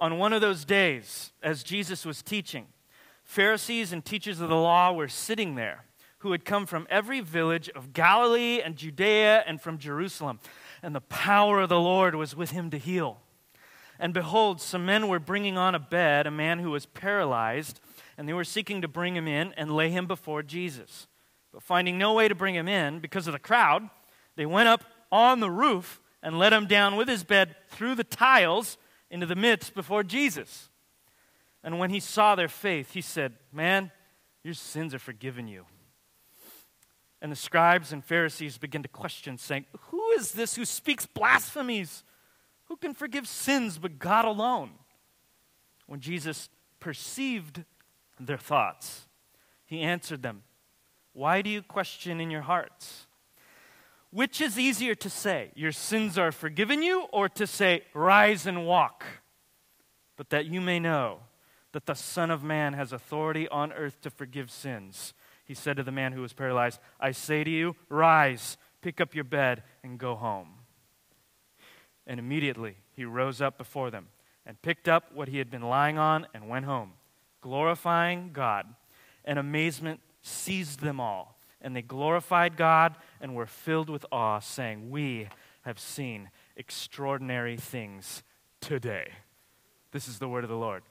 On one of those days, as Jesus was teaching, Pharisees and teachers of the law were sitting there who had come from every village of Galilee and Judea and from Jerusalem. And the power of the Lord was with him to heal. And behold, some men were bringing on a bed a man who was paralyzed, and they were seeking to bring him in and lay him before Jesus. But finding no way to bring him in because of the crowd, they went up on the roof and let him down with his bed through the tiles into the midst before Jesus. And when he saw their faith, he said, Man, your sins are forgiven you. And the scribes and Pharisees began to question, saying, Who is this who speaks blasphemies? Who can forgive sins but God alone? When Jesus perceived their thoughts, he answered them, Why do you question in your hearts? Which is easier to say, Your sins are forgiven you, or to say, Rise and walk? But that you may know that the Son of Man has authority on earth to forgive sins. He said to the man who was paralyzed, I say to you, rise, pick up your bed, and go home. And immediately he rose up before them and picked up what he had been lying on and went home, glorifying God. And amazement seized them all. And they glorified God and were filled with awe, saying, We have seen extraordinary things today. This is the word of the Lord.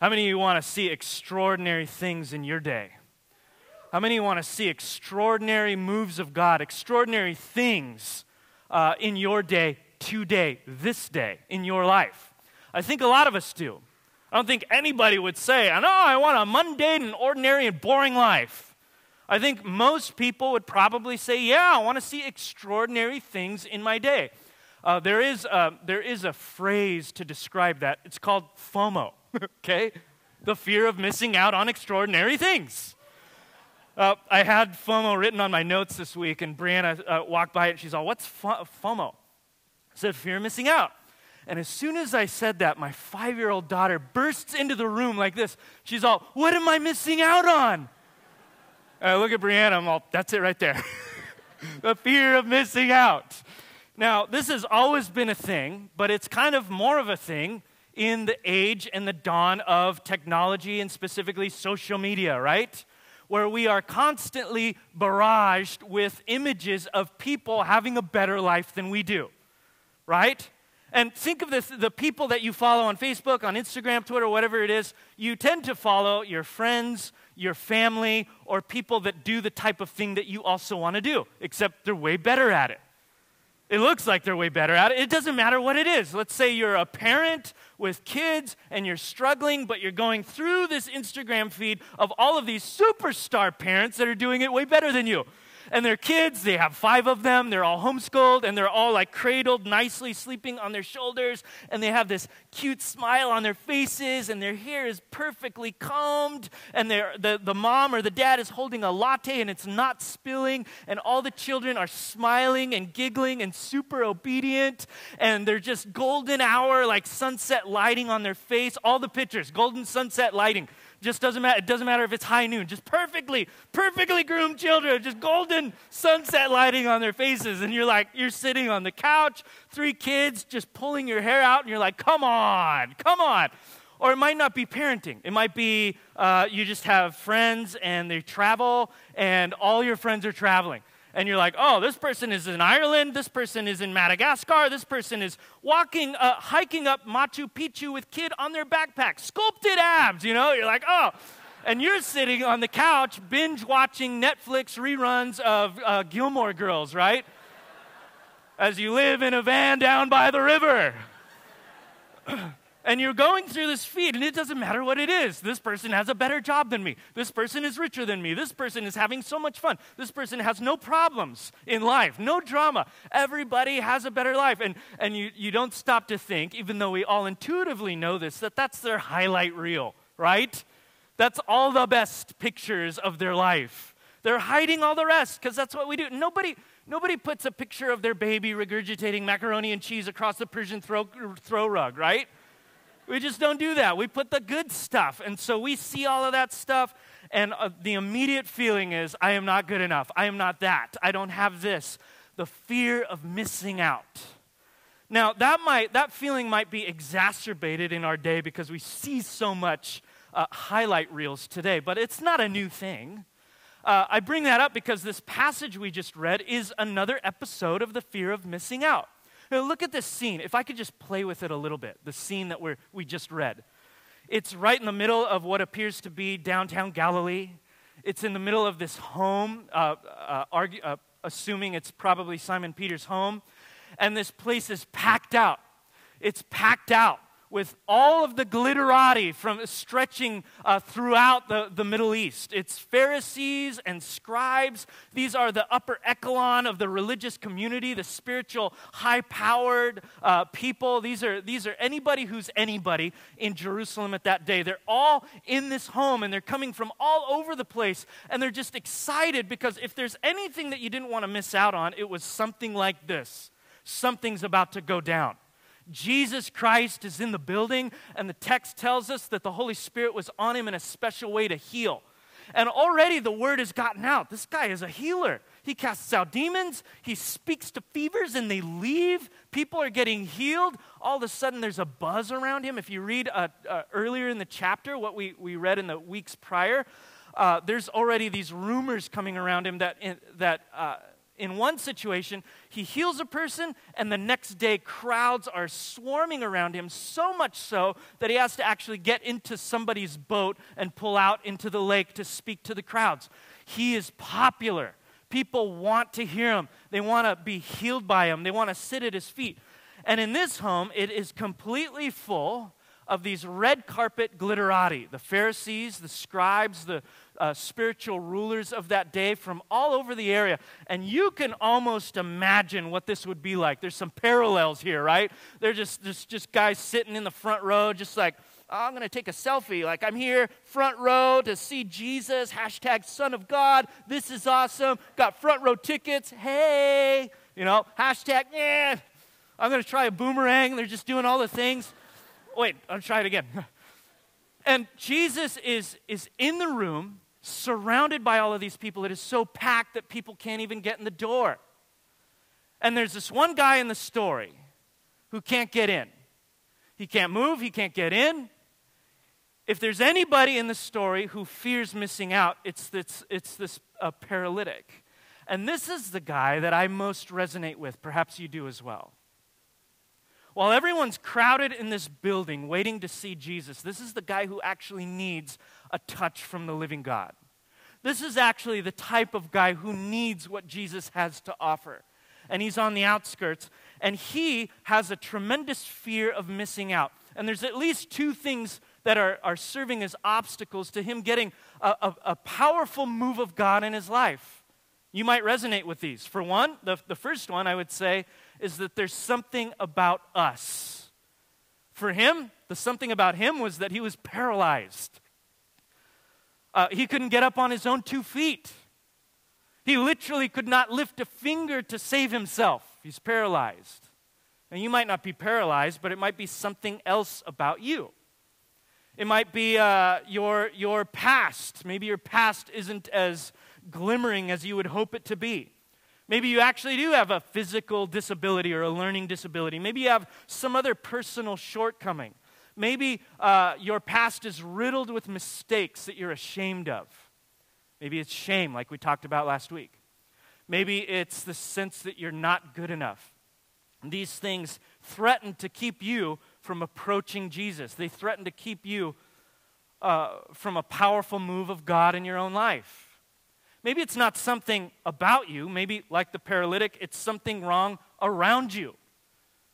How many of you want to see extraordinary things in your day? How many of you want to see extraordinary moves of God, extraordinary things uh, in your day, today, this day, in your life? I think a lot of us do. I don't think anybody would say, I know I want a mundane and ordinary and boring life. I think most people would probably say, Yeah, I want to see extraordinary things in my day. Uh, there, is a, there is a phrase to describe that. It's called FOMO, okay? The fear of missing out on extraordinary things. Uh, I had FOMO written on my notes this week, and Brianna uh, walked by it, and she's all, What's FOMO? I said, Fear of missing out. And as soon as I said that, my five year old daughter bursts into the room like this. She's all, What am I missing out on? I look at Brianna, I'm all, That's it right there. the fear of missing out. Now, this has always been a thing, but it's kind of more of a thing in the age and the dawn of technology and specifically social media, right? Where we are constantly barraged with images of people having a better life than we do, right? And think of this the people that you follow on Facebook, on Instagram, Twitter, whatever it is, you tend to follow your friends, your family, or people that do the type of thing that you also want to do, except they're way better at it. It looks like they're way better at it. It doesn't matter what it is. Let's say you're a parent with kids and you're struggling, but you're going through this Instagram feed of all of these superstar parents that are doing it way better than you and their kids, they have five of them, they're all homeschooled, and they're all like cradled nicely, sleeping on their shoulders, and they have this cute smile on their faces, and their hair is perfectly combed, and the, the mom or the dad is holding a latte and it's not spilling, and all the children are smiling and giggling and super obedient, and they're just golden hour, like sunset lighting on their face. All the pictures, golden sunset lighting just doesn't matter. It doesn't matter if it's high noon. Just perfectly, perfectly groomed children, just golden sunset lighting on their faces. And you're like, you're sitting on the couch, three kids just pulling your hair out, and you're like, come on, come on. Or it might not be parenting. It might be uh, you just have friends and they travel, and all your friends are traveling and you're like, oh, this person is in Ireland, this person is in Madagascar, this person is walking, uh, hiking up Machu Picchu with kid on their backpack, sculpted abs, you know? You're like, oh. And you're sitting on the couch binge watching Netflix reruns of uh, Gilmore Girls, right? As you live in a van down by the river. and you're going through this feed, and it doesn't matter what it is. This person has a better job than me. This person is richer than me. This person is having so much fun. This person has no problems in life, no drama. Everybody has a better life. And, and you, you don't stop to think, even though we all intuitively know this, that that's their highlight reel, right? That's all the best pictures of their life. They're hiding all the rest because that's what we do. Nobody, nobody puts a picture of their baby regurgitating macaroni and cheese across the Persian throw, throw rug, right? We just don't do that. We put the good stuff. And so we see all of that stuff, and uh, the immediate feeling is, I am not good enough. I am not that. I don't have this. The fear of missing out. Now, that, might, that feeling might be exacerbated in our day because we see so much uh, highlight reels today, but it's not a new thing. Uh, I bring that up because this passage we just read is another episode of the fear of missing out. Now, look at this scene. If I could just play with it a little bit, the scene that we we just read. It's right in the middle of what appears to be downtown Galilee. It's in the middle of this home, uh, uh, argue, uh, assuming it's probably Simon Peter's home. And this place is packed out. It's packed out with all of the glitterati from stretching uh, throughout the, the Middle East. It's Pharisees and scribes. These are the upper echelon of the religious community, the spiritual, high-powered uh, people. These are, these are anybody who's anybody in Jerusalem at that day. They're all in this home, and they're coming from all over the place, and they're just excited because if there's anything that you didn't want to miss out on, it was something like this. Something's about to go down. Jesus Christ is in the building, and the text tells us that the Holy Spirit was on him in a special way to heal. And already the word has gotten out. This guy is a healer. He casts out demons, he speaks to fevers, and they leave. People are getting healed. All of a sudden, there's a buzz around him. If you read uh, uh, earlier in the chapter, what we, we read in the weeks prior, uh, there's already these rumors coming around him that, that uh, in one situation, he heals a person, and the next day, crowds are swarming around him, so much so that he has to actually get into somebody's boat and pull out into the lake to speak to the crowds. He is popular. People want to hear him, they want to be healed by him, they want to sit at his feet. And in this home, it is completely full of these red carpet glitterati the Pharisees, the scribes, the uh, spiritual rulers of that day from all over the area. And you can almost imagine what this would be like. There's some parallels here, right? They're just, just, just guys sitting in the front row, just like, oh, I'm going to take a selfie. Like, I'm here, front row, to see Jesus, hashtag Son of God. This is awesome. Got front row tickets. Hey, you know, hashtag, yeah. I'm going to try a boomerang. They're just doing all the things. Wait, I'll try it again. And Jesus is, is in the room surrounded by all of these people. It is so packed that people can't even get in the door. And there's this one guy in the story who can't get in. He can't move, he can't get in. If there's anybody in the story who fears missing out, it's this, it's this uh, paralytic. And this is the guy that I most resonate with. Perhaps you do as well. While everyone's crowded in this building waiting to see Jesus, this is the guy who actually needs a touch from the living God. This is actually the type of guy who needs what Jesus has to offer. And he's on the outskirts, and he has a tremendous fear of missing out. And there's at least two things that are, are serving as obstacles to him getting a, a, a powerful move of God in his life. You might resonate with these. For one, the, the first one I would say is that there's something about us. For him, the something about him was that he was paralyzed. Uh, he couldn't get up on his own two feet. He literally could not lift a finger to save himself. He's paralyzed. And you might not be paralyzed, but it might be something else about you. It might be uh, your, your past. Maybe your past isn't as glimmering as you would hope it to be. Maybe you actually do have a physical disability or a learning disability. Maybe you have some other personal shortcoming. Maybe uh, your past is riddled with mistakes that you're ashamed of. Maybe it's shame, like we talked about last week. Maybe it's the sense that you're not good enough. These things threaten to keep you from approaching Jesus, they threaten to keep you uh, from a powerful move of God in your own life. Maybe it's not something about you. Maybe, like the paralytic, it's something wrong around you.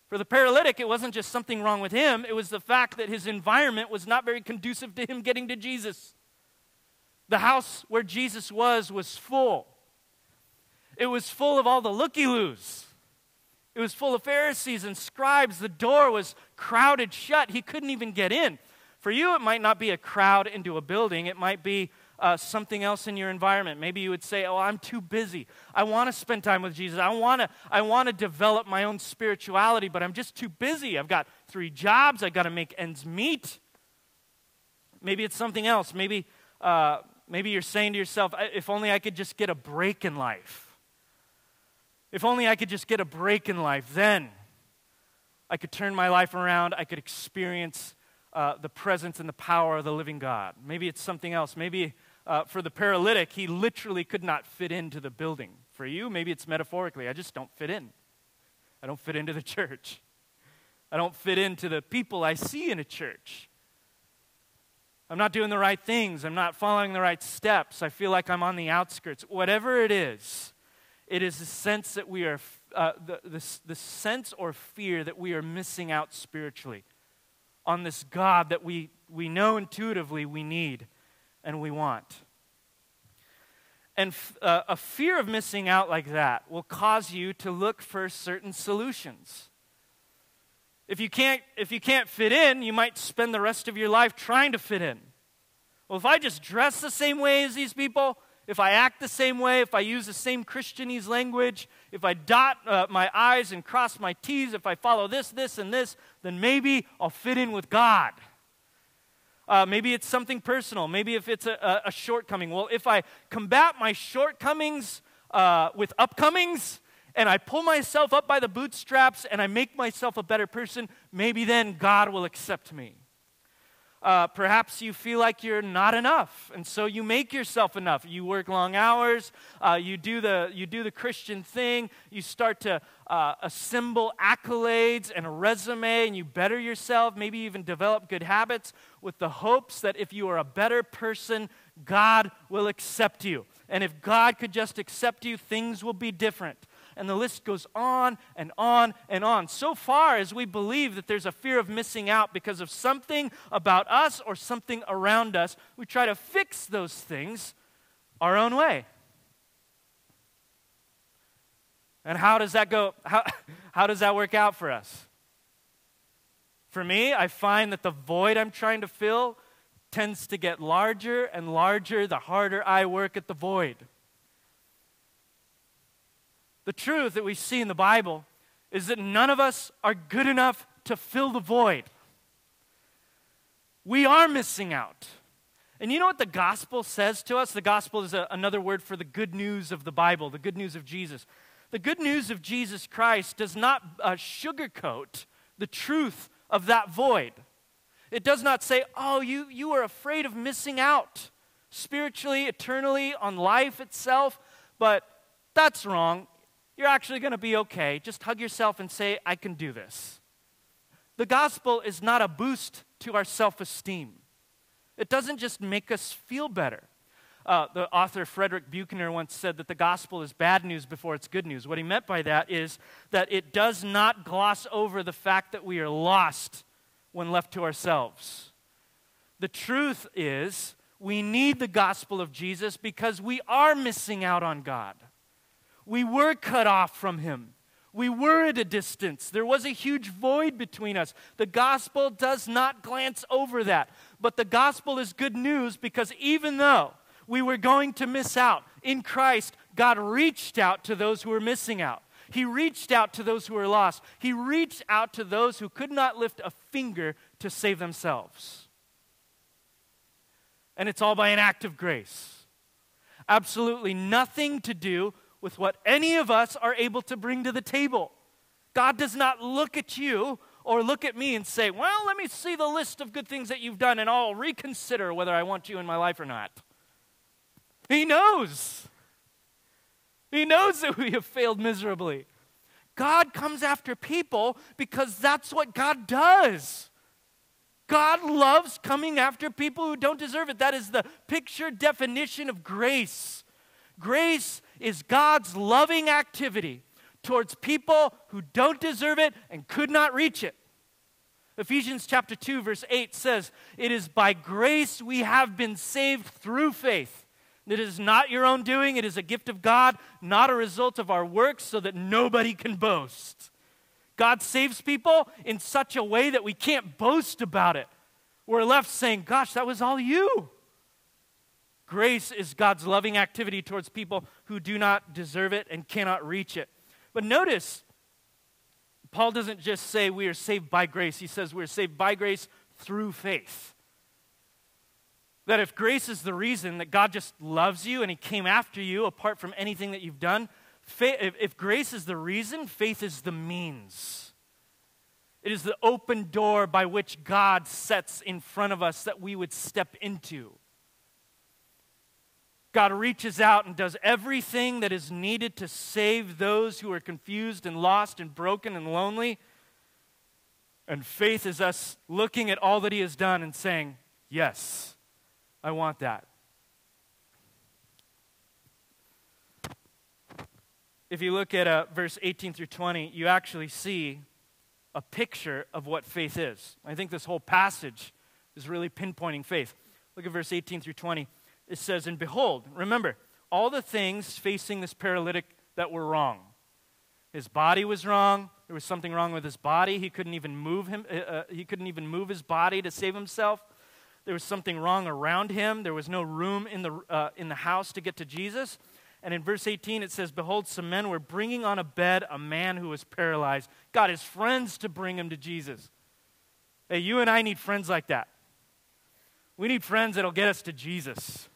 For the paralytic, it wasn't just something wrong with him, it was the fact that his environment was not very conducive to him getting to Jesus. The house where Jesus was was full. It was full of all the looky loos. It was full of Pharisees and scribes. The door was crowded shut. He couldn't even get in. For you, it might not be a crowd into a building, it might be uh, something else in your environment. Maybe you would say, Oh, I'm too busy. I want to spend time with Jesus. I want to I wanna develop my own spirituality, but I'm just too busy. I've got three jobs. I've got to make ends meet. Maybe it's something else. Maybe, uh, maybe you're saying to yourself, If only I could just get a break in life. If only I could just get a break in life, then I could turn my life around. I could experience uh, the presence and the power of the living God. Maybe it's something else. Maybe uh, for the paralytic, he literally could not fit into the building. For you, maybe it's metaphorically. I just don't fit in. I don't fit into the church. I don't fit into the people I see in a church. I'm not doing the right things. I'm not following the right steps. I feel like I'm on the outskirts. Whatever it is, it is the sense that we are, uh, the, the, the sense or fear that we are missing out spiritually on this God that we, we know intuitively we need and we want. And f- uh, a fear of missing out like that will cause you to look for certain solutions. If you can't, if you can't fit in, you might spend the rest of your life trying to fit in. Well, if I just dress the same way as these people, if I act the same way, if I use the same Christianese language, if I dot uh, my I's and cross my T's, if I follow this, this, and this, then maybe I'll fit in with God. Uh, maybe it's something personal. Maybe if it's a, a, shortcoming. Well, if I combat my shortcomings uh, with upcomings, and I pull myself up by the bootstraps and I make myself a better person, maybe then God will accept me. Uh, perhaps you feel like you're not enough, and so you make yourself enough. You work long hours, uh, you, do the, you do the Christian thing, you start to uh, assemble accolades and a resume, and you better yourself, maybe even develop good habits with the hopes that if you are a better person, God will accept you. And if God could just accept you, things will be different and the list goes on and on and on. So far as we believe that there's a fear of missing out because of something about us or something around us, we try to fix those things our own way. And how does that go? How, how does that work out for us? For me, I find that the void I'm trying to fill tends to get larger and larger the harder I work at the void. The truth that we see in the Bible is that none of us are good enough to fill the void. We are missing out. And you know what the gospel says to us? The gospel is a, another word for the good news of the Bible, the good news of Jesus. The good news of Jesus Christ does not uh, sugarcoat the truth of that void. It does not say, oh, you, you are afraid of missing out spiritually, eternally, on life itself, but that's wrong you're actually going to be okay. Just hug yourself and say, I can do this. The gospel is not a boost to our self esteem, it doesn't just make us feel better. Uh, the author Frederick Buechner once said that the gospel is bad news before it's good news. What he meant by that is that it does not gloss over the fact that we are lost when left to ourselves. The truth is, we need the gospel of Jesus because we are missing out on God. We were cut off from him. We were at a distance. There was a huge void between us. The gospel does not glance over that. But the gospel is good news because even though we were going to miss out, in Christ, God reached out to those who were missing out. He reached out to those who were lost. He reached out to those who could not lift a finger to save themselves. And it's all by an act of grace. Absolutely nothing to do with what any of us are able to bring to the table. God does not look at you or look at me and say, Well, let me see the list of good things that you've done and I'll reconsider whether I want you in my life or not. He knows. He knows that we have failed miserably. God comes after people because that's what God does. God loves coming after people who don't deserve it. That is the picture definition of grace. Grace is God's loving activity towards people who don't deserve it and could not reach it. Ephesians chapter 2 verse 8 says, "It is by grace we have been saved through faith." It is not your own doing, it is a gift of God, not a result of our works so that nobody can boast. God saves people in such a way that we can't boast about it. We're left saying, "Gosh, that was all you." Grace is God's loving activity towards people who do not deserve it and cannot reach it. But notice, Paul doesn't just say we are saved by grace, he says we're saved by grace through faith. That if grace is the reason that God just loves you and he came after you apart from anything that you've done, if, if grace is the reason, faith is the means. It is the open door by which God sets in front of us that we would step into. God reaches out and does everything that is needed to save those who are confused and lost and broken and lonely. And faith is us looking at all that He has done and saying, Yes, I want that. If you look at uh, verse 18 through 20, you actually see a picture of what faith is. I think this whole passage is really pinpointing faith. Look at verse 18 through 20. It says, And behold, remember, all the things facing this paralytic that were wrong. His body was wrong. There was something wrong with his body. He couldn't even move him. Uh, uh he couldn't even move his body to save himself. There was something wrong around him. There was no room in the, uh, in the house to get to Jesus. And in verse 18, it says, Behold, some men were bringing on a bed a man who was paralyzed. Got his friends to bring him to Jesus. Hey, you and I need friends like that. We need friends that'll get us to Jesus,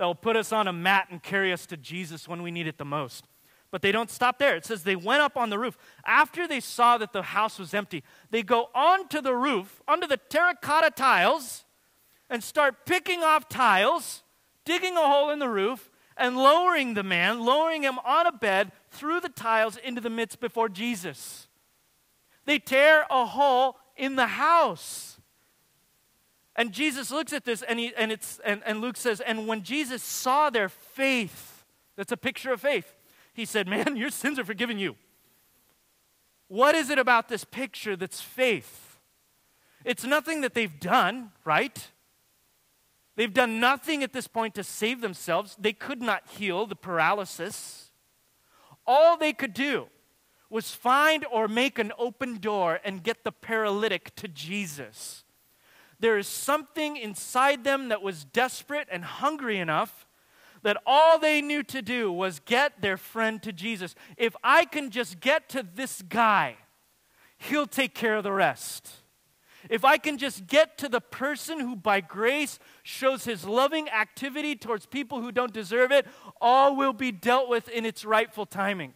that'll put us on a mat and carry us to Jesus when we need it the most. But they don't stop there. It says they went up on the roof. After they saw that the house was empty, they go onto the roof, under the terracotta tiles, and start picking off tiles, digging a hole in the roof, and lowering the man, lowering him on a bed through the tiles into the midst before Jesus. They tear a hole in the house. And Jesus looks at this and, he, and, it's, and, and Luke says, and when Jesus saw their faith, that's a picture of faith, he said, Man, your sins are forgiven you. What is it about this picture that's faith? It's nothing that they've done, right? They've done nothing at this point to save themselves. They could not heal the paralysis. All they could do was find or make an open door and get the paralytic to Jesus. There is something inside them that was desperate and hungry enough that all they knew to do was get their friend to Jesus. If I can just get to this guy, he'll take care of the rest. If I can just get to the person who, by grace, shows his loving activity towards people who don't deserve it, all will be dealt with in its rightful timing.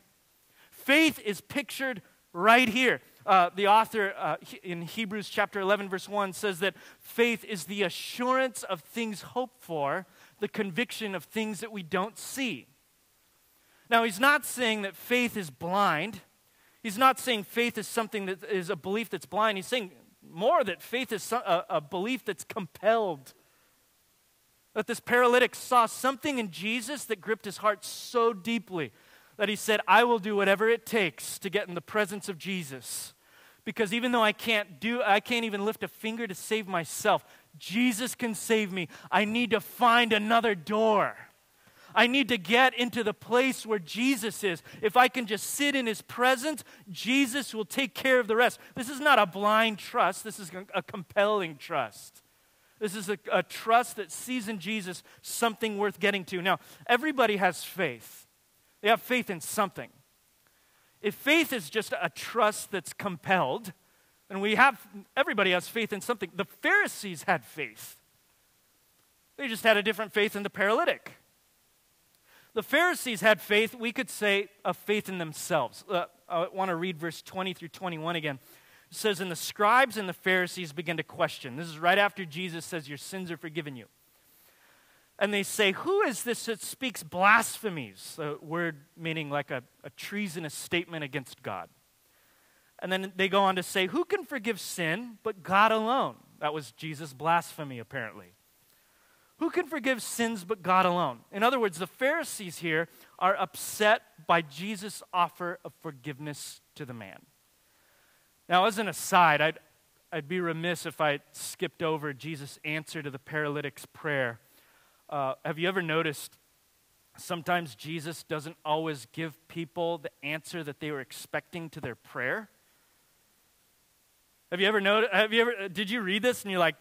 Faith is pictured right here. Uh, the author uh, in Hebrews chapter 11, verse 1 says that faith is the assurance of things hoped for, the conviction of things that we don't see. Now, he's not saying that faith is blind. He's not saying faith is something that is a belief that's blind. He's saying more that faith is a, a belief that's compelled. That this paralytic saw something in Jesus that gripped his heart so deeply that he said, I will do whatever it takes to get in the presence of Jesus. Because even though I can't do, I can't even lift a finger to save myself, Jesus can save me. I need to find another door. I need to get into the place where Jesus is. If I can just sit in his presence, Jesus will take care of the rest. This is not a blind trust, this is a compelling trust. This is a, a trust that sees in Jesus something worth getting to. Now, everybody has faith, they have faith in something. If faith is just a trust that's compelled, and we have, everybody has faith in something. The Pharisees had faith. They just had a different faith in the paralytic. The Pharisees had faith, we could say, a faith in themselves. Uh, I want to read verse 20 through 21 again. It says, And the scribes and the Pharisees began to question. This is right after Jesus says, Your sins are forgiven you. And they say, Who is this that speaks blasphemies? A word meaning like a, a treasonous statement against God. And then they go on to say, Who can forgive sin but God alone? That was Jesus' blasphemy, apparently. Who can forgive sins but God alone? In other words, the Pharisees here are upset by Jesus' offer of forgiveness to the man. Now, as an aside, I'd, I'd be remiss if I skipped over Jesus' answer to the paralytic's prayer. Uh, have you ever noticed sometimes Jesus doesn't always give people the answer that they were expecting to their prayer? Have you ever noticed? Have you ever? Did you read this and you're like,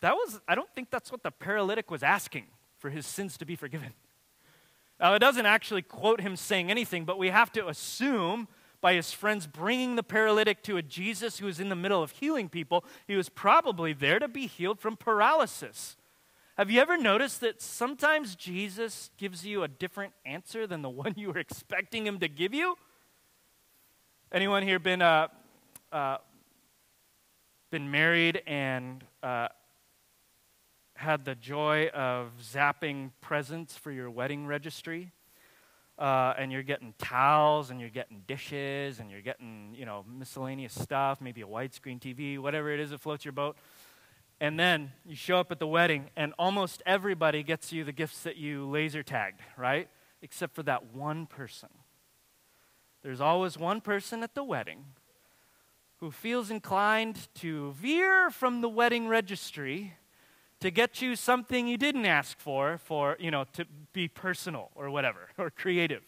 that was, I don't think that's what the paralytic was asking for his sins to be forgiven. Now, it doesn't actually quote him saying anything, but we have to assume by his friends bringing the paralytic to a Jesus who was in the middle of healing people, he was probably there to be healed from paralysis. Have you ever noticed that sometimes Jesus gives you a different answer than the one you were expecting him to give you? Anyone here been uh, uh, been married and uh, had the joy of zapping presents for your wedding registry, uh, and you're getting towels and you're getting dishes and you're getting, you know, miscellaneous stuff, maybe a widescreen TV, whatever it is that floats your boat. And then you show up at the wedding, and almost everybody gets you the gifts that you laser tagged, right? Except for that one person. There's always one person at the wedding who feels inclined to veer from the wedding registry to get you something you didn't ask for, for, you know, to be personal or whatever, or creative.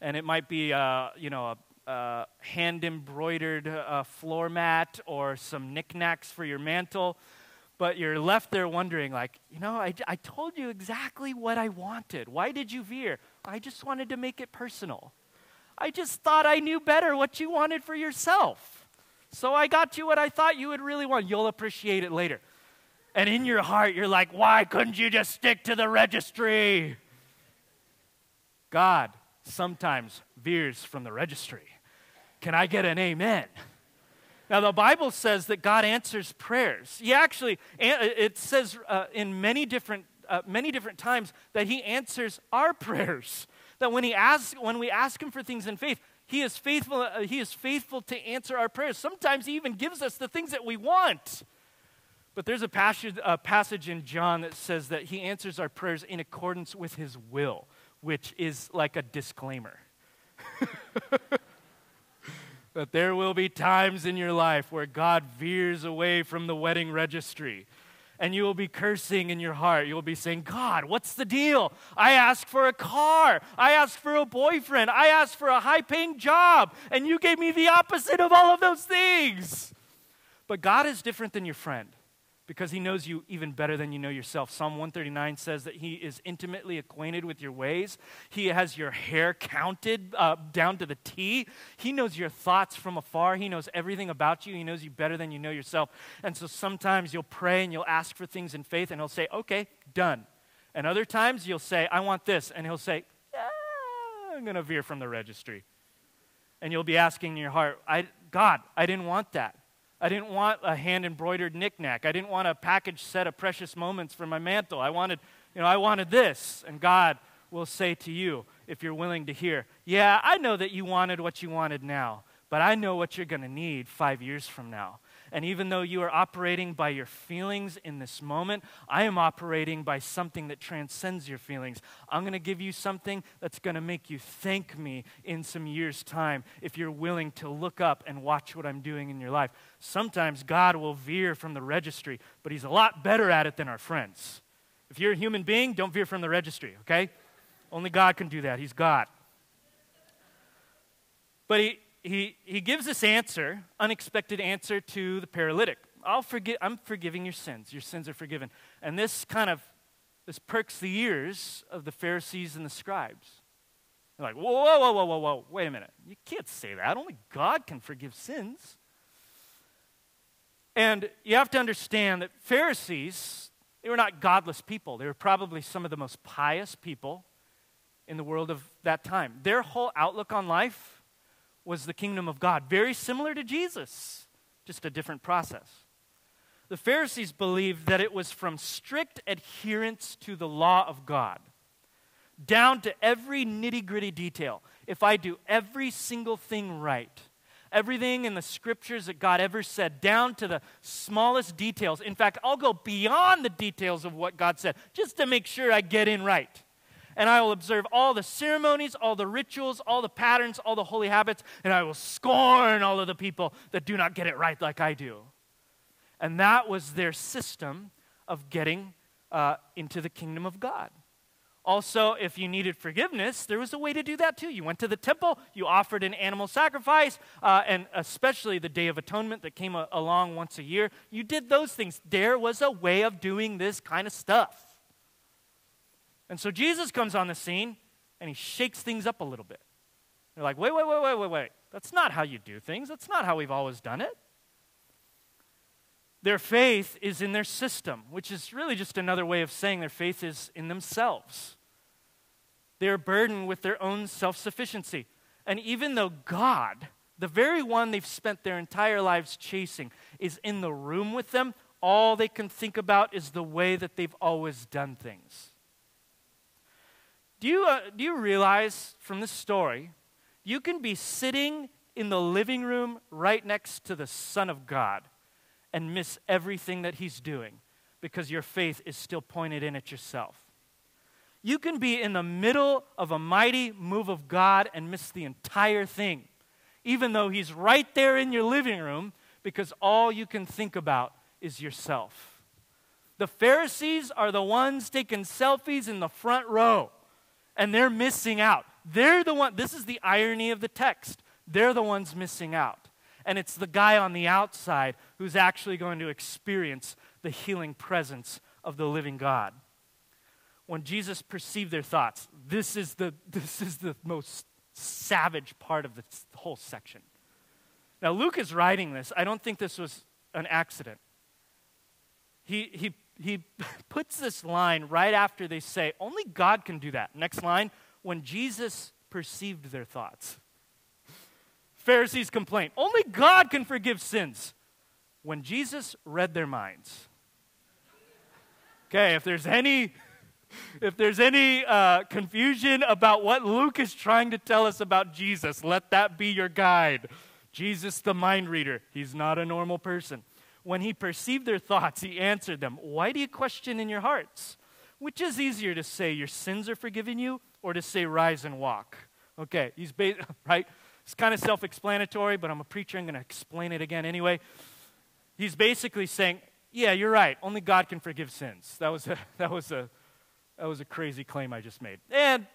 And it might be, uh, you know, a, a hand embroidered uh, floor mat or some knickknacks for your mantle. But you're left there wondering, like, you know, I, I told you exactly what I wanted. Why did you veer? I just wanted to make it personal. I just thought I knew better what you wanted for yourself. So I got you what I thought you would really want. You'll appreciate it later. And in your heart, you're like, why couldn't you just stick to the registry? God sometimes veers from the registry. Can I get an amen? Now, the Bible says that God answers prayers. He actually, it says uh, in many different, uh, many different times that He answers our prayers. That when, he asks, when we ask Him for things in faith, He is faithful, uh, he is faithful to answer our prayers. Sometimes He even gives us the things that we want. But there's a passage, a passage in John that says that he answers our prayers in accordance with his will, which is like a disclaimer. that there will be times in your life where God veers away from the wedding registry. And you will be cursing in your heart. You will be saying, God, what's the deal? I asked for a car. I asked for a boyfriend. I asked for a high paying job. And you gave me the opposite of all of those things. But God is different than your friend because he knows you even better than you know yourself. Psalm 139 says that he is intimately acquainted with your ways. He has your hair counted uh, down to the T. He knows your thoughts from afar. He knows everything about you. He knows you better than you know yourself. And so sometimes you'll pray and you'll ask for things in faith, and he'll say, Okay, done. And other times you'll say, I want this. And he'll say, I'm going to veer from the registry. And you'll be asking in your heart, I, God, I didn't want that. I didn't want a hand embroidered knickknack. I didn't want a package set of precious moments for my mantle. I wanted, you know, I wanted this. And God will say to you, if you're willing to hear, Yeah, I know that you wanted what you wanted now, but I know what you're going to need five years from now. And even though you are operating by your feelings in this moment, I am operating by something that transcends your feelings. I'm going to give you something that's going to make you thank me in some years' time if you're willing to look up and watch what I'm doing in your life. Sometimes God will veer from the registry, but He's a lot better at it than our friends. If you're a human being, don't veer from the registry, okay? Only God can do that. He's God. But he, he, he gives this answer, unexpected answer to the paralytic. I'll forgive, I'm forgiving your sins. Your sins are forgiven. And this kind of, this perks the ears of the Pharisees and the scribes. They're like, whoa, whoa, whoa, whoa, whoa, whoa, wait a minute. You can't say that. Only God can forgive sins. And you have to understand that Pharisees, they were not godless people. They were probably some of the most pious people in the world of that time. Their whole outlook on life was the kingdom of God, very similar to Jesus, just a different process. The Pharisees believed that it was from strict adherence to the law of God, down to every nitty gritty detail. If I do every single thing right, everything in the scriptures that God ever said, down to the smallest details. In fact, I'll go beyond the details of what God said just to make sure I get in right and I will observe all the ceremonies, all the rituals, all the patterns, all the holy habits, and I will scorn all of the people that do not get it right like I do. And that was their system of getting uh, into the kingdom of God. Also, if you needed forgiveness, there was a way to do that too. You went to the temple, you offered an animal sacrifice, uh, and especially the Day of Atonement that came a- along once a year. You did those things. There was a way of doing this kind of stuff. And so Jesus comes on the scene and he shakes things up a little bit. They're like, wait, wait, wait, wait, wait, wait. That's not how you do things. That's not how we've always done it. Their faith is in their system, which is really just another way of saying their faith is in themselves. They are burdened with their own self sufficiency. And even though God, the very one they've spent their entire lives chasing, is in the room with them. All they can think about is the way that they've always done things. Do you, uh, do you realize from this story, you can be sitting in the living room right next to the Son of God and miss everything that He's doing because your faith is still pointed in at yourself. You can be in the middle of a mighty move of God and miss the entire thing, even though He's right there in your living room because all you can think about is yourself. The Pharisees are the ones taking selfies in the front row and they're missing out. They're the one, this is the irony of the text. They're the ones missing out. And it's the guy on the outside who's actually going to experience the healing presence of the living God. When Jesus perceived their thoughts, this is the, this is the most savage part of the whole section. Now, Luke is writing this. I don't think this was an accident. He, he he puts this line right after they say, Only God can do that. Next line, when Jesus perceived their thoughts. Pharisees complain, Only God can forgive sins. When Jesus read their minds. Okay, if there's any. If there's any uh, confusion about what Luke is trying to tell us about Jesus, let that be your guide. Jesus, the mind reader, he's not a normal person. When he perceived their thoughts, he answered them, Why do you question in your hearts? Which is easier to say, Your sins are forgiven you, or to say, Rise and walk? Okay, he's ba- right? It's kind of self explanatory, but I'm a preacher. I'm going to explain it again anyway. He's basically saying, Yeah, you're right. Only God can forgive sins. That was a, that was a, that was a crazy claim I just made. And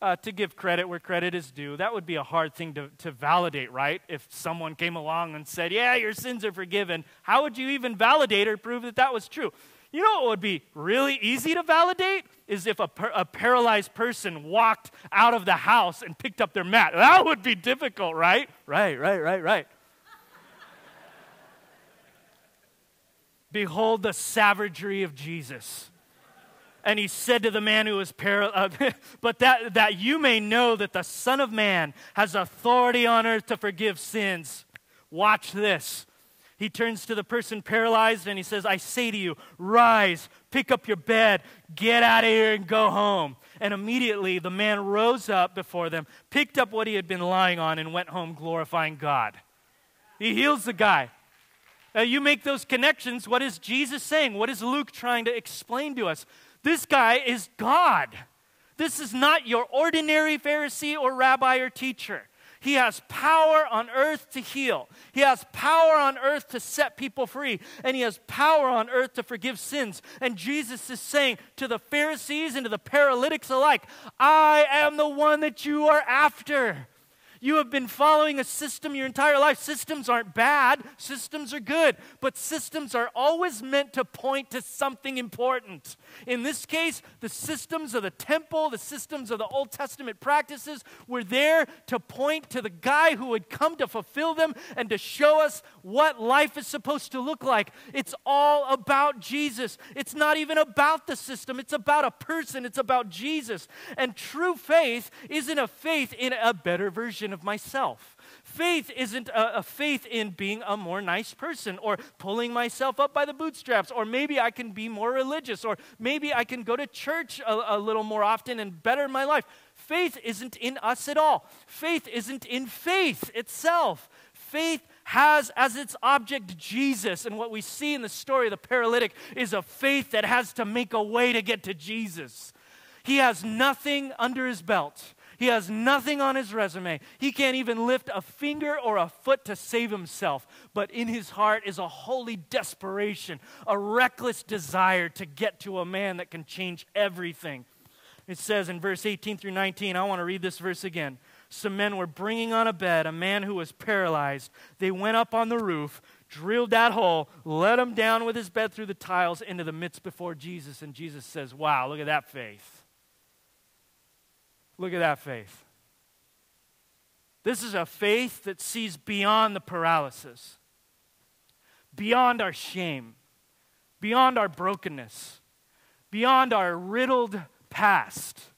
uh, to give credit where credit is due. That would be a hard thing to, to validate, right? If someone came along and said, Yeah, your sins are forgiven, how would you even validate or prove that that was true? You know what would be really easy to validate? Is if a, a paralyzed person walked out of the house and picked up their mat. That would be difficult, right? Right, right, right, right. Behold the savagery of Jesus and he said to the man who was paralyzed, uh, but that, that you may know that the Son of Man has authority on earth to forgive sins. Watch this. He turns to the person paralyzed and he says, I say to you, rise, pick up your bed, get out of here, and go home. And immediately the man rose up before them, picked up what he had been lying on, and went home glorifying God. He heals the guy. Now, you make those connections. What is Jesus saying? What is Luke trying to explain to us? This guy is God. This is not your ordinary Pharisee or rabbi or teacher. He has power on earth to heal. He has power on earth to set people free. And he has power on earth to forgive sins. And Jesus is saying to the Pharisees and to the paralytics alike, I am the one that you are after. You have been following a system your entire life. Systems aren't bad, systems are good, but systems are always meant to point to something important. In this case, the systems of the temple, the systems of the Old Testament practices were there to point to the guy who had come to fulfill them and to show us what life is supposed to look like. It's all about Jesus. It's not even about the system, it's about a person, it's about Jesus. And true faith isn't a faith in a better version version of myself. Faith isn't a, a, faith in being a more nice person or pulling myself up by the bootstraps, or maybe I can be more religious, or maybe I can go to church a, a little more often and better my life. Faith isn't in us at all. Faith isn't in faith itself. Faith has as its object Jesus. And what we see in the story of the paralytic is a faith that has to make a way to get to Jesus. He has nothing under his belt. He has nothing on his resume. He can't even lift a finger or a foot to save himself. But in his heart is a holy desperation, a reckless desire to get to a man that can change everything. It says in verse 18 through 19, I want to read this verse again. Some men were bringing on a bed a man who was paralyzed. They went up on the roof, drilled that hole, let him down with his bed through the tiles into the midst before Jesus. And Jesus says, Wow, look at that faith. Look at that faith. This is a faith that sees beyond the paralysis, beyond our shame, beyond our brokenness, beyond our riddled past,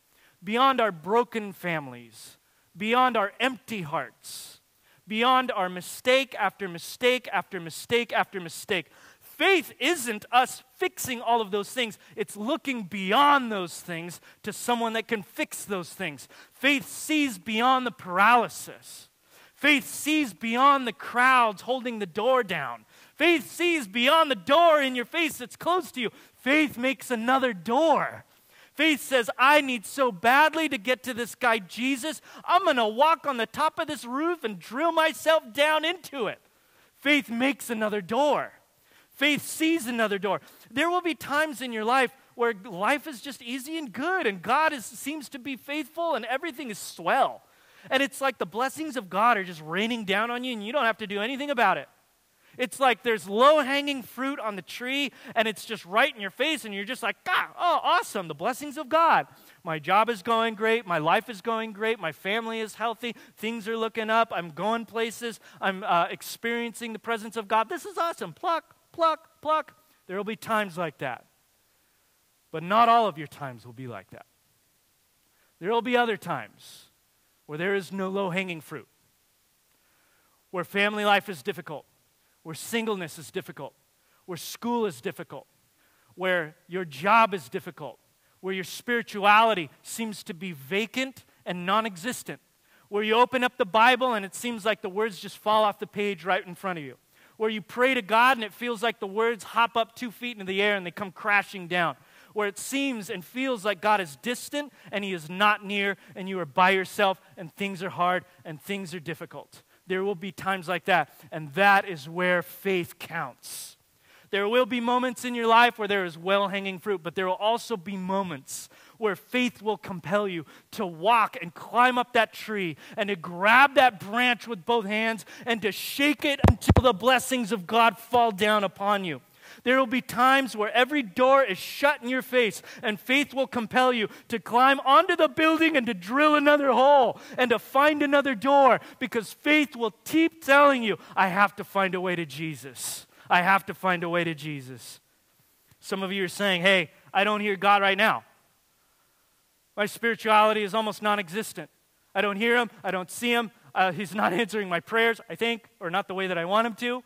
beyond our broken families, beyond our empty hearts, beyond our mistake after mistake after mistake after mistake. Faith isn't us fixing all of those things, it's looking beyond those things to someone that can fix those things. Faith sees beyond the paralysis. Faith sees beyond the crowds holding the door down. Faith sees beyond the door in your face that's close to you. Faith makes another door. Faith says, I need so badly to get to this guy Jesus, I'm going to walk on the top of this roof and drill myself down into it. Faith makes another door. Faith sees another door. There will be times in your life where life is just easy and good, and God is, seems to be faithful, and everything is swell. And it's like the blessings of God are just raining down on you, and you don't have to do anything about it. It's like there's low hanging fruit on the tree, and it's just right in your face, and you're just like, ah, oh, awesome, the blessings of God. My job is going great. My life is going great. My family is healthy. Things are looking up. I'm going places. I'm uh, experiencing the presence of God. This is awesome. Pluck, pluck, pluck. There will be times like that. But not all of your times will be like that. There will be other times where there is no low hanging fruit, where family life is difficult, where singleness is difficult, where school is difficult, where your job is difficult, where your spirituality seems to be vacant and non existent, where you open up the Bible and it seems like the words just fall off the page right in front of you where you pray to God and it feels like the words hop up two feet into the air and they come crashing down. Where it seems and feels like God is distant and He is not near and you are by yourself and things are hard and things are difficult. There will be times like that, and that is where faith counts. There will be moments in your life where there is well hanging fruit, but there will also be moments where faith will compel you to walk and climb up that tree and to grab that branch with both hands and to shake it until the blessings of God fall down upon you. There will be times where every door is shut in your face, and faith will compel you to climb onto the building and to drill another hole and to find another door because faith will keep telling you, I have to find a way to Jesus. I have to find a way to Jesus. Some of you are saying, Hey, I don't hear God right now. My spirituality is almost non existent. I don't hear him, I don't see him. Uh, he's not answering my prayers, I think, or not the way that I want him to.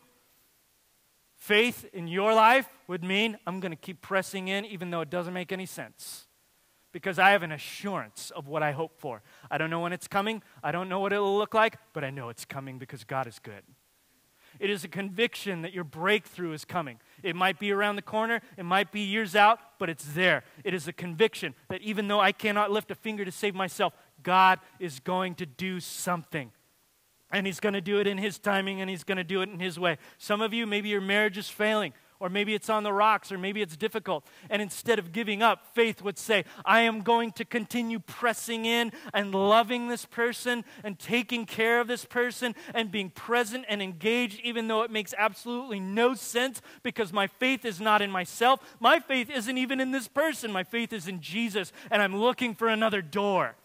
Faith in your life would mean I'm going to keep pressing in even though it doesn't make any sense. Because I have an assurance of what I hope for. I don't know when it's coming, I don't know what it'll look like, but I know it's coming because God is good. It is a conviction that your breakthrough is coming. It might be around the corner, it might be years out, but it's there. It is a conviction that even though I cannot lift a finger to save myself, God is going to do something. And He's going to do it in His timing and He's going to do it in His way. Some of you, maybe your marriage is failing or maybe it's on the rocks, or maybe it's difficult. And instead of giving up, faith would say, I am going to continue pressing in and loving this person and taking care of this person and being present and engaged, even though it makes absolutely no sense because my faith is not in myself. My faith isn't even in this person. My faith is in Jesus, and I'm looking for another door.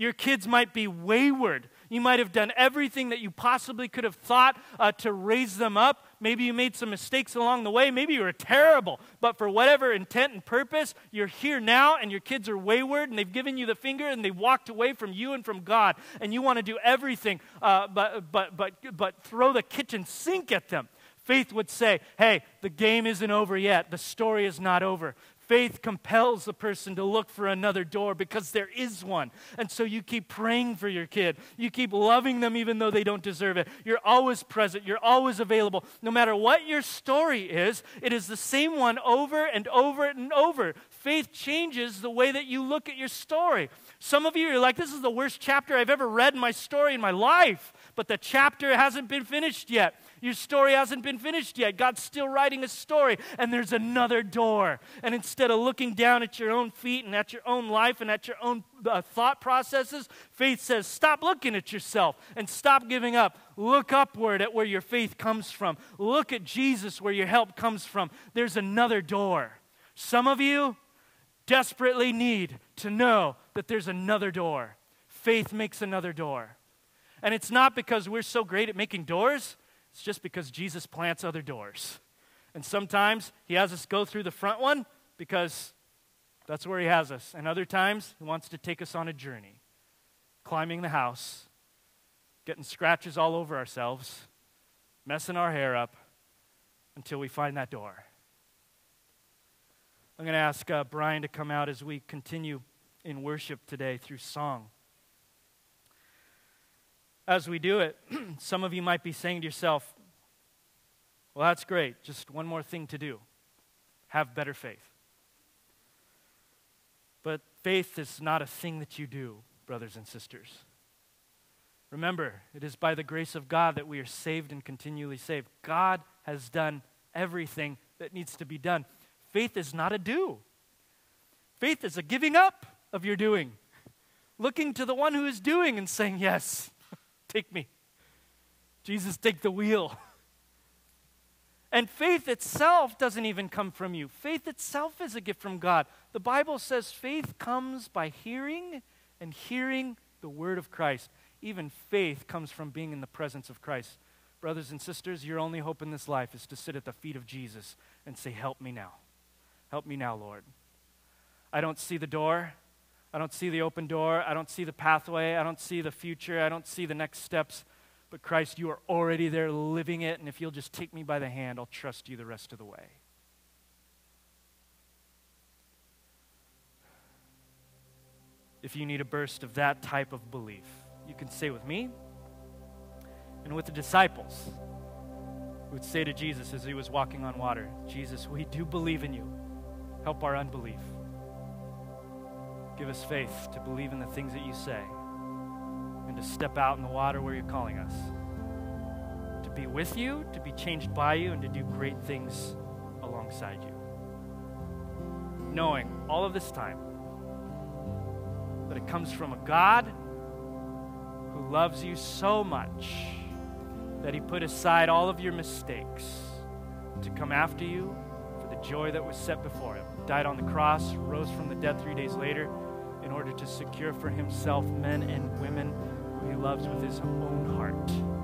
Your kids might be wayward. You might have done everything that you possibly could have thought uh, to raise them up, Maybe you made some mistakes along the way. Maybe you were terrible. But for whatever intent and purpose, you're here now and your kids are wayward and they've given you the finger and they walked away from you and from God. And you want to do everything uh, but, but, but, but throw the kitchen sink at them. Faith would say, hey, the game isn't over yet. The story is not over. Faith compels a person to look for another door because there is one. And so you keep praying for your kid. You keep loving them even though they don't deserve it. You're always present. You're always available. No matter what your story is, it is the same one over and over and over. Faith changes the way that you look at your story. Some of you are like, this is the worst chapter I've ever read in my story in my life, but the chapter hasn't been finished yet. Your story hasn't been finished yet. God's still writing a story, and there's another door. And instead of looking down at your own feet and at your own life and at your own uh, thought processes, faith says, stop looking at yourself and stop giving up. Look upward at where your faith comes from. Look at Jesus where your help comes from. There's another door. Some of you desperately need to know that there's another door. Faith makes another door. And it's not because we're so great at making doors, it's just because Jesus plants other doors. And sometimes he has us go through the front one because that's where he has us. And other times he wants to take us on a journey, climbing the house getting scratches all over ourselves, messing our hair up until we find that door. I'm going to ask uh, Brian to come out as we continue in worship today through song. As we do it, some of you might be saying to yourself, Well, that's great. Just one more thing to do have better faith. But faith is not a thing that you do, brothers and sisters. Remember, it is by the grace of God that we are saved and continually saved. God has done everything that needs to be done. Faith is not a do, faith is a giving up of your doing, looking to the one who is doing and saying, Yes, take me. Jesus, take the wheel. And faith itself doesn't even come from you. Faith itself is a gift from God. The Bible says faith comes by hearing and hearing the word of Christ. Even faith comes from being in the presence of Christ. Brothers and sisters, your only hope in this life is to sit at the feet of Jesus and say, Help me now. Help me now, Lord. I don't see the door. I don't see the open door. I don't see the pathway. I don't see the future. I don't see the next steps. But Christ, you are already there living it. And if you'll just take me by the hand, I'll trust you the rest of the way. If you need a burst of that type of belief, you can say with me and with the disciples who would say to Jesus as he was walking on water, Jesus, we do believe in you. Help our unbelief. Give us faith to believe in the things that you say and to step out in the water where you're calling us. To be with you, to be changed by you, and to do great things alongside you. Knowing all of this time that it comes from a God who loves you so much that he put aside all of your mistakes to come after you for the joy that was set before him. Died on the cross, rose from the dead three days later in order to secure for himself men and women who he loves with his own heart.